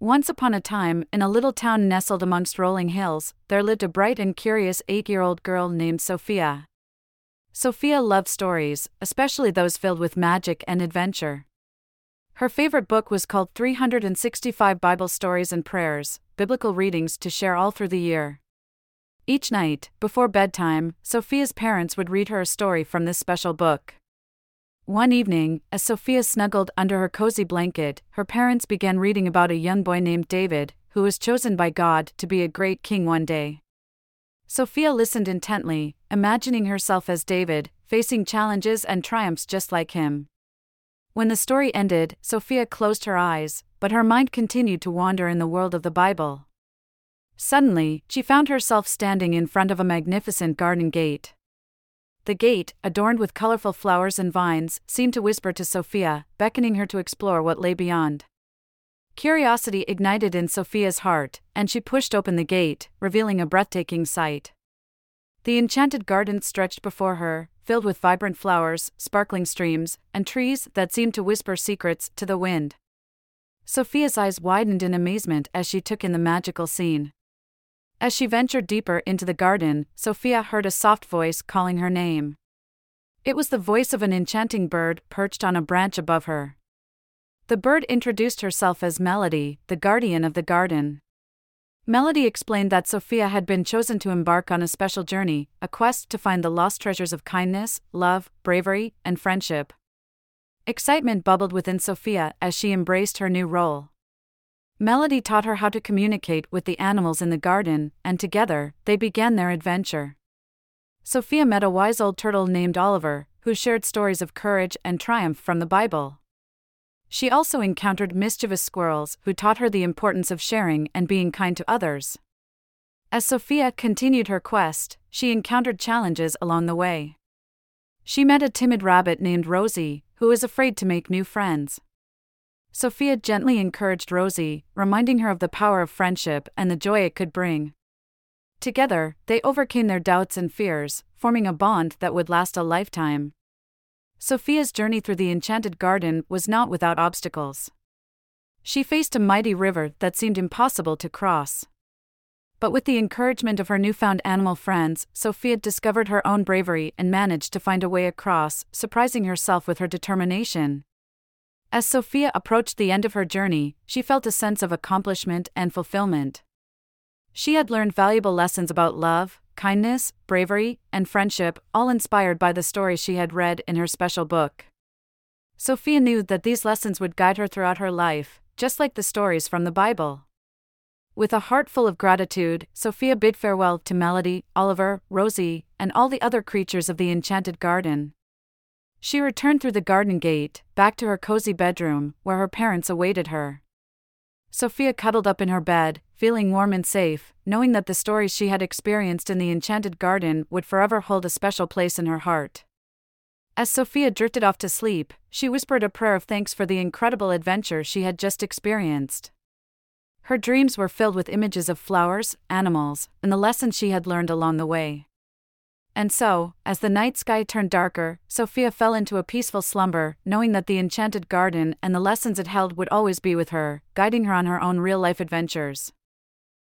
Once upon a time, in a little town nestled amongst rolling hills, there lived a bright and curious eight year old girl named Sophia. Sophia loved stories, especially those filled with magic and adventure. Her favorite book was called 365 Bible Stories and Prayers, biblical readings to share all through the year. Each night, before bedtime, Sophia's parents would read her a story from this special book. One evening, as Sophia snuggled under her cozy blanket, her parents began reading about a young boy named David, who was chosen by God to be a great king one day. Sophia listened intently, imagining herself as David, facing challenges and triumphs just like him. When the story ended, Sophia closed her eyes, but her mind continued to wander in the world of the Bible. Suddenly, she found herself standing in front of a magnificent garden gate. The gate, adorned with colorful flowers and vines, seemed to whisper to Sophia, beckoning her to explore what lay beyond. Curiosity ignited in Sophia's heart, and she pushed open the gate, revealing a breathtaking sight. The enchanted garden stretched before her, filled with vibrant flowers, sparkling streams, and trees that seemed to whisper secrets to the wind. Sophia's eyes widened in amazement as she took in the magical scene. As she ventured deeper into the garden, Sophia heard a soft voice calling her name. It was the voice of an enchanting bird perched on a branch above her. The bird introduced herself as Melody, the guardian of the garden. Melody explained that Sophia had been chosen to embark on a special journey, a quest to find the lost treasures of kindness, love, bravery, and friendship. Excitement bubbled within Sophia as she embraced her new role. Melody taught her how to communicate with the animals in the garden, and together, they began their adventure. Sophia met a wise old turtle named Oliver, who shared stories of courage and triumph from the Bible. She also encountered mischievous squirrels who taught her the importance of sharing and being kind to others. As Sophia continued her quest, she encountered challenges along the way. She met a timid rabbit named Rosie, who was afraid to make new friends. Sophia gently encouraged Rosie, reminding her of the power of friendship and the joy it could bring. Together, they overcame their doubts and fears, forming a bond that would last a lifetime. Sophia's journey through the enchanted garden was not without obstacles. She faced a mighty river that seemed impossible to cross. But with the encouragement of her newfound animal friends, Sophia discovered her own bravery and managed to find a way across, surprising herself with her determination. As Sophia approached the end of her journey, she felt a sense of accomplishment and fulfillment. She had learned valuable lessons about love, kindness, bravery, and friendship, all inspired by the stories she had read in her special book. Sophia knew that these lessons would guide her throughout her life, just like the stories from the Bible. With a heart full of gratitude, Sophia bid farewell to Melody, Oliver, Rosie, and all the other creatures of the enchanted garden. She returned through the garden gate, back to her cozy bedroom, where her parents awaited her. Sophia cuddled up in her bed, feeling warm and safe, knowing that the stories she had experienced in the enchanted garden would forever hold a special place in her heart. As Sophia drifted off to sleep, she whispered a prayer of thanks for the incredible adventure she had just experienced. Her dreams were filled with images of flowers, animals, and the lessons she had learned along the way. And so, as the night sky turned darker, Sophia fell into a peaceful slumber, knowing that the enchanted garden and the lessons it held would always be with her, guiding her on her own real life adventures.